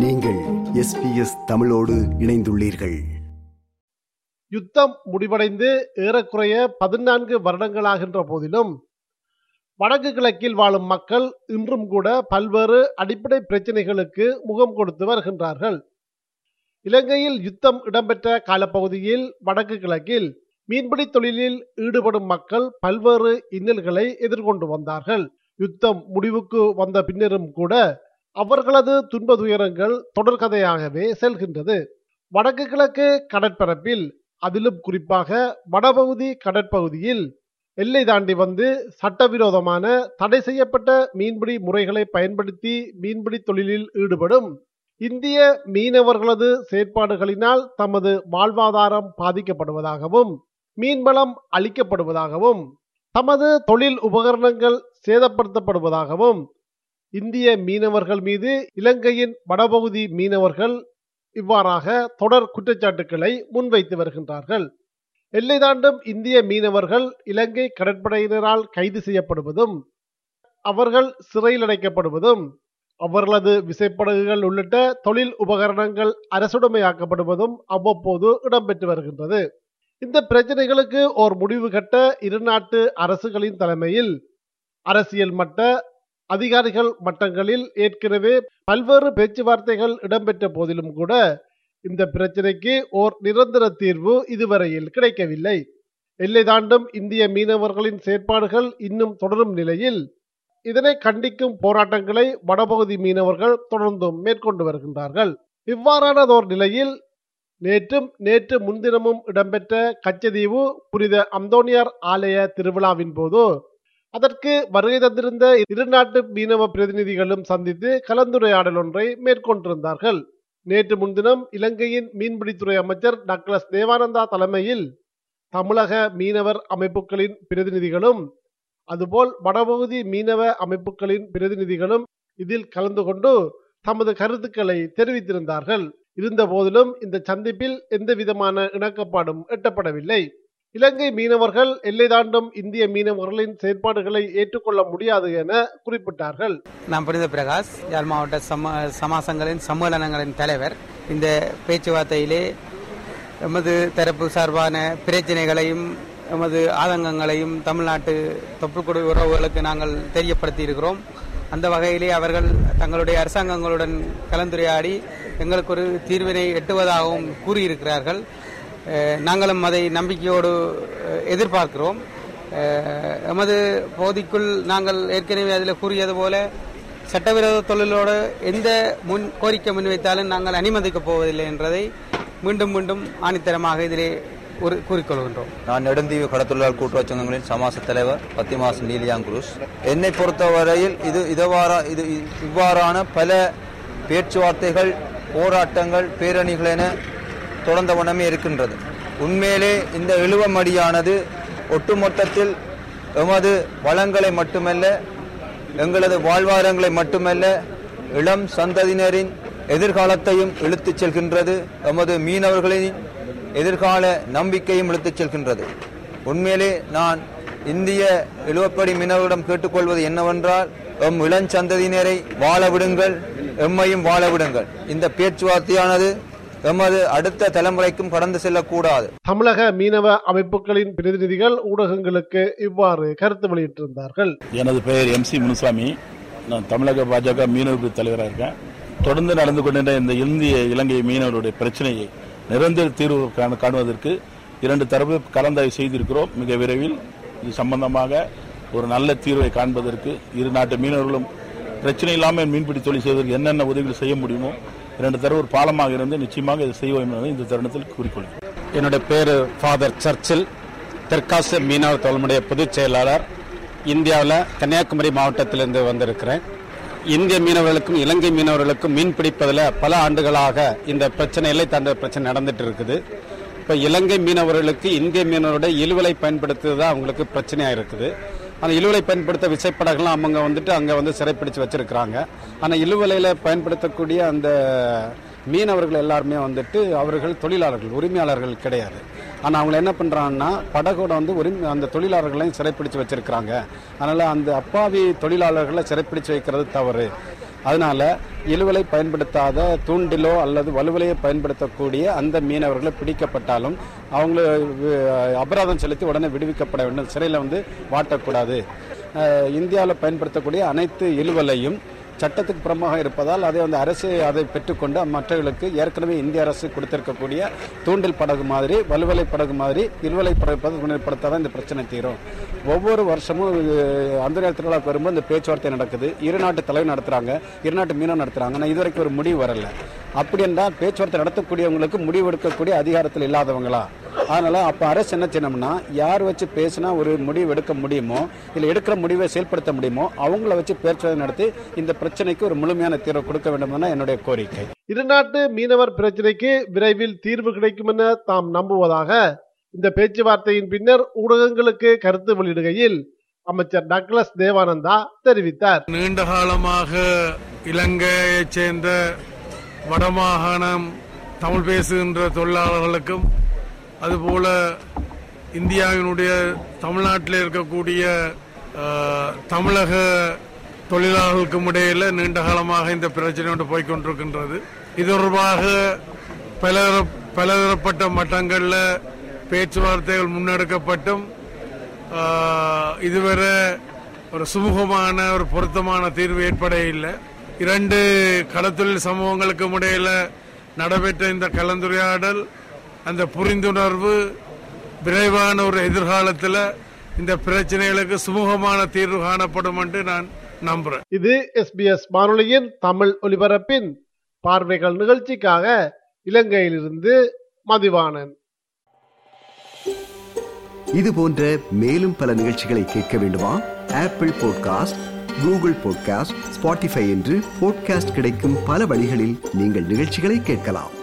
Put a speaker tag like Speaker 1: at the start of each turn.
Speaker 1: நீங்கள் எஸ்பிஎஸ் தமிழோடு இணைந்துள்ளீர்கள்.
Speaker 2: யுத்தம் முடிவடைந்து ஏறக்குறைய பதினான்கு வருடங்களாகின்ற போதிலும் வடக்கு கிழக்கில் வாழும் மக்கள் இன்றும் கூட பல்வேறு அடிப்படை பிரச்சனைகளுக்கு முகம் கொடுத்து வருகின்றார்கள். இலங்கையில் யுத்தம் இடம்பெற்ற காலப்பகுதியில் வடக்கு கிழக்கில் மீன்பிடி தொழிலில் ஈடுபடும் மக்கள் பல்வேறு இன்னல்களை எதிர்கொண்டு வந்தார்கள். யுத்தம் முடிவுக்கு வந்த பின்னரும் கூட அவர்களது துன்ப துயரங்கள் தொடர்கதையாகவே செல்கின்றது. வடக்கு கிழக்கு கடற்பரப்பில் அதிலும் குறிப்பாக வடபகுதி கடற்பகுதியில் எல்லை தாண்டி வந்து சட்டவிரோதமான தடை செய்யப்பட்ட மீன்பிடி முறைகளை பயன்படுத்தி மீன்பிடி தொழிலில் ஈடுபடும் இந்திய மீனவர்களது செயற்பாடுகளினால் தமது வாழ்வாதாரம் பாதிக்கப்படுவதாகவும் மீன்வளம் அளிக்கப்படுவதாகவும் தமது தொழில் உபகரணங்கள் சேதப்படுத்தப்படுவதாகவும் இந்திய மீனவர்கள் மீது இலங்கையின் வடபகுதி மீனவர்கள் இவ்வாறாக தொடர் குற்றச்சாட்டுக்களை முன்வைத்து வருகின்றார்கள். எல்லை தாண்டும் இந்திய மீனவர்கள் இலங்கை கடற்படையினரால் கைது செய்யப்படுவதும் அவர்கள் சிறையில் அடைக்கப்படுவதும் அவர்களது விசைப்படகுகள் உள்ளிட்ட தொழில் உபகரணங்கள் அரசுடைமையாக்கப்படுவதும் அவ்வப்போது இடம்பெற்று வருகின்றது. இந்த பிரச்சனைகளுக்கு ஓர் முடிவு கட்ட இரு நாட்டு அரசுகளின் தலைமையில் அரசியல் மட்ட அதிகாரிகள் மட்டங்களில் ஏற்கனவே பல்வேறு பேச்சுவார்த்தைகள் இடம்பெற்ற போதிலும் கூட இந்த பிரச்சனைக்கு ஓர் நிரந்தர தீர்வு இதுவரையில் கிடைக்கவில்லை. எல்லை தாண்டும் இந்திய மீனவர்களின் செயற்பாடுகள் இன்னும் தொடரும் நிலையில் இதனை கண்டிக்கும் போராட்டங்களை வடபகுதி மீனவர்கள் தொடர்ந்தும் மேற்கொண்டு வருகின்றார்கள். இவ்வாறானதோர் நிலையில் நேற்றும் நேற்று முன்தினமும் இடம்பெற்ற கச்சதீவு புனித அந்தோனியார் ஆலய திருவிழாவின் போது அதற்கு வருகை தந்திருந்த இரு நாட்டு மீனவ பிரதிநிதிகளும் சந்தித்து கலந்துரையாடல் ஒன்றை மேற்கொண்டிருந்தார்கள். நேற்று முன்தினம் இலங்கையின் மீன்பிடித்துறை அமைச்சர் டாக்டர் தேவானந்தா தலைமையில் தமிழக மீனவர் அமைப்புகளின் பிரதிநிதிகளும் அதுபோல் வடபகுதி மீனவ அமைப்புகளின் பிரதிநிதிகளும் இதில் கலந்து கொண்டு தமது கருத்துக்களை தெரிவித்திருந்தார்கள். இருந்த போதிலும் இந்த சந்திப்பில் எந்த விதமான இணக்கப்பாடும் எட்டப்படவில்லை. இலங்கை மீனவர்கள் எல்லை தாண்டும் இந்திய மீனவர்களின் செயற்பாடுகளை ஏற்றுக்கொள்ள முடியாது என குறிப்பிட்டார்கள்.
Speaker 3: நான் புனித பிரகாஷ் யாழ் மாவட்ட சம சமாசங்களின் சம்மேளனங்களின் தலைவர். இந்த பேச்சுவார்த்தையிலே எமது தரப்பு சார்பான பிரச்சனைகளையும் எமது ஆதங்கங்களையும் தமிழ்நாட்டு தொப்புக்குடி உறவுகளுக்கு நாங்கள் தெரியப்படுத்தி இருக்கிறோம் அந்த வகையிலே அவர்கள் தங்களுடைய அரசாங்கங்களுடன் கலந்துரையாடி எங்களுக்கு ஒரு தீர்வினை எட்டுவதாகவும் கூறியிருக்கிறார்கள். நாங்களும் அதை நம்பிக்கையோடு எதிர்பார்க்கிறோம். எமது பகுதிக்குள் நாங்கள் ஏற்கனவே அதில் கூறியது போல சட்டவிரோத தொழிலோடு எந்த முன் கோரிக்கை முன்வைத்தாலும் நாங்கள் அனுமதிக்கப் போவதில்லை என்பதை மீண்டும் மீண்டும் ஆணித்தரமாக இதிலே ஒரு கூறிக்கொள்கின்றோம்.
Speaker 4: நான் நெடுந்தீவு கடத்தொழிலாளர் கூட்டுறவு சங்கங்களின் சமாச தலைவர் பத்திமாஸ் நீலியாங்குருஸ். என்னை பொறுத்தவரையில் இது இதவாரா இது இவ்வாறான பல பேச்சுவார்த்தைகள் போராட்டங்கள் பேரணிகள் என தொடர்ந்த வண்ணமே இருக்கின்றது. உண்மையிலே இந்த இழுவமடியானது ஒட்டுமொத்தத்தில் எமது வளங்களை மட்டுமல்ல எங்களது வாழ்வாரங்களை மட்டுமல்ல இளம் சந்ததியினரின் எதிர்காலத்தையும் இழுத்துச் செல்கின்றது எமது மீனவர்களின் எதிர்கால நம்பிக்கையும் இழுத்துச் செல்கின்றது. உண்மையிலே நான் இந்திய இழுவப்படி மீனவர்களிடம் கேட்டுக்கொள்வது என்னவென்றால் எம் இளஞ்சந்ததியினரை வாழ விடுங்கள் எம்மையும் வாழ விடுங்கள். இந்த பேச்சுவார்த்தையானது எமது அடுத்த தலைமுறைக்கும் கடந்து செல்லக்கூடாது.
Speaker 2: தமிழக மீனவ அமைப்புகளின் பிரதிநிதிகள் ஊடகங்களுக்கு இவ்வாறு கருத்து வெளியிட்டிருந்தார்கள்.
Speaker 5: எனது பெயர் எம் சி முனுசாமி. நான் தமிழக பாஜக மீனவர் தலைவராக இருக்கேன். தொடர்ந்து நடந்து கொண்டிருந்த இந்த இந்திய இலங்கை மீனவருடைய பிரச்சனையை நிரந்தர தீர்வு காணுவதற்கு இரண்டு தரப்பு கலந்தாய்வு செய்திருக்கிறோம். மிக விரைவில் இது சம்பந்தமாக ஒரு நல்ல தீர்வை காண்பதற்கு இரு நாட்டு மீனவர்களும் பிரச்சனை இல்லாமல் மீன்பிடி தொழில் செய்வதற்கு என்னென்ன உதவிகள் செய்ய முடியுமோ இரண்டு தரவு ஒரு பாலமாக இருந்து நிச்சயமாக இதை செய்வோம் என்பதை இந்த தருணத்தில் கூறிக்கொள்கிறேன்.
Speaker 6: என்னுடைய பேர் ஃபாதர் சர்ச்சில் தெற்காசிய மீனவர் தோழமுடைய பொதுச் செயலாளர். இந்தியாவில் கன்னியாகுமரி மாவட்டத்திலிருந்து வந்திருக்கிறேன். இந்திய மீனவர்களுக்கும் இலங்கை மீனவர்களுக்கும் மீன் பிடிப்பதில் பல ஆண்டுகளாக இந்த பிரச்சனை எல்லை தாண்ட பிரச்சனை நடந்துட்டு இருக்குது. இப்போ இலங்கை மீனவர்களுக்கு இந்திய மீனவருடைய இழுவலை பயன்படுத்துவது தான் அவங்களுக்கு பிரச்சனையாக இருக்குது. அந்த இழுவலை பயன்படுத்த விசைப்படகுலாம் அவங்க வந்துட்டு அங்கே வந்து சிறைப்பிடிச்சு வச்சிருக்கிறாங்க. ஆனால் இழுவலையில் பயன்படுத்தக்கூடிய அந்த மீனவர்கள் எல்லாருமே வந்துட்டு அவர்கள் தொழிலாளர்கள் உரிமையாளர்கள் கிடையாது. ஆனால் அவங்க என்ன பண்ணுறாங்கன்னா படகோட வந்து உரிமை அந்த தொழிலாளர்களையும் சிறைப்பிடிச்சு வச்சிருக்கிறாங்க. அதனால் அந்த அப்பாவி தொழிலாளர்களை சிறைப்பிடிச்சு வைக்கிறது தவறு. அதனால இழுவலை பயன்படுத்தாத தூண்டிலோ அல்லது வலுவலையை பயன்படுத்தக்கூடிய அந்த மீனவர்களை பிடிக்கப்பட்டாலும் அவங்கள அபராதம் செலுத்தி உடனே விடுவிக்கப்பட வேண்டும். சிறையில் வந்து வாட்டக்கூடாது. இந்தியாவில் பயன்படுத்தக்கூடிய அனைத்து இழுவலையும் சட்டத்துக்கு புறமாக இருப்பதால் அதை வந்து அரசு அதை பெற்றுக்கொண்டு மற்றவர்களுக்கு ஏற்கனவே இந்திய அரசு கொடுத்திருக்கக்கூடிய தூண்டில் படகு மாதிரி வலுவலை படகு மாதிரி இருவலை படகு முன்னேற்படுத்தாதான் இந்த பிரச்சனை தீரும். ஒவ்வொரு வருஷமும் அந்த திருவிழாக்கு வரும்போது இந்த பேச்சுவார்த்தை நடக்குது. இரு நாட்டு தலைவர் நடத்துறாங்க இரு நாட்டு மீனவர் நடத்துறாங்க. ஆனால் இதுவரைக்கும் ஒரு முடிவு வரல. அப்படி என்றால் பேச்சுவார்த்தை நடத்தக்கூடியவங்களுக்கு முடிவு எடுக்கக்கூடிய அதிகாரத்தில் இல்லாதவங்களா? அதனால அப்ப அரசு என்ன செய்யணும்னா யார் வச்சு பேசினா ஒரு முடிவு எடுக்க முடியுமோ இல்ல எடுக்கிற முடிவை செயல்படுத்த முடியுமோ அவங்கள வச்சு பேச்சுவார்த்தை நடத்தி இந்த பிரச்சனைக்கு ஒரு முழுமையான தீர்வு கொடுக்க வேண்டும் என்னுடைய கோரிக்கை.
Speaker 2: இருநாட்டு மீனவர் பிரச்சினைக்கு விரைவில் தீர்வு கிடைக்கும் என தாம் நம்புவதாக இந்த பேச்சுவார்த்தையின் பின்னர் ஊடகங்களுக்கு கருத்து வெளியிடுகையில் அமைச்சர் டக்ளஸ் தேவானந்தா தெரிவித்தார்.
Speaker 7: நீண்ட காலமாக இலங்கையைச் சேர்ந்த வடமாகாணம் தமிழ் பேசுகின்ற தொழிலாளர்களுக்கும் அதுபோல இந்தியாவினுடைய தமிழ்நாட்டில் இருக்கக்கூடிய தமிழக தொழிலாளர்களுக்கும் இடையில நீண்ட காலமாக இந்த பிரச்சனை ஒன்று போய்கொண்டிருக்கின்றது. இது தொடர்பாக பலதர பலதரப்பட்ட மட்டங்களில் பேச்சுவார்த்தைகள் முன்னெடுக்கப்பட்டும் இதுவரை ஒரு சுமூகமான ஒரு பொருத்தமான தீர்வு ஏற்பட இல்லை. இரண்டு கடத்தொழில் சமூகங்களுக்கும் இடையில நடைபெற்ற இந்த கலந்துரையாடல் அந்த புரிந்துணர்வு விரைவான ஒரு எதிர்காலத்தில் இந்த பிரச்சனைகளுக்கு சுமூகமான தீர்வு காணப்படும் என்று நான் நம்புறேன்.
Speaker 2: இது எஸ்பிஎஸ் வானொலியின் தமிழ் ஒலிபரப்பின் பார்வைகள் நிகழ்ச்சிக்காக இலங்கையிலிருந்து மதிவாணன்.
Speaker 1: இது போன்ற மேலும் பல நிகழ்ச்சிகளை கேட்க வேண்டுமா? Apple podcast Google podcast Spotify என்று பாட்காஸ்ட் கிடைக்கும் பல வழிகளில் நீங்கள் நிகழ்ச்சிகளை கேட்கலாம்.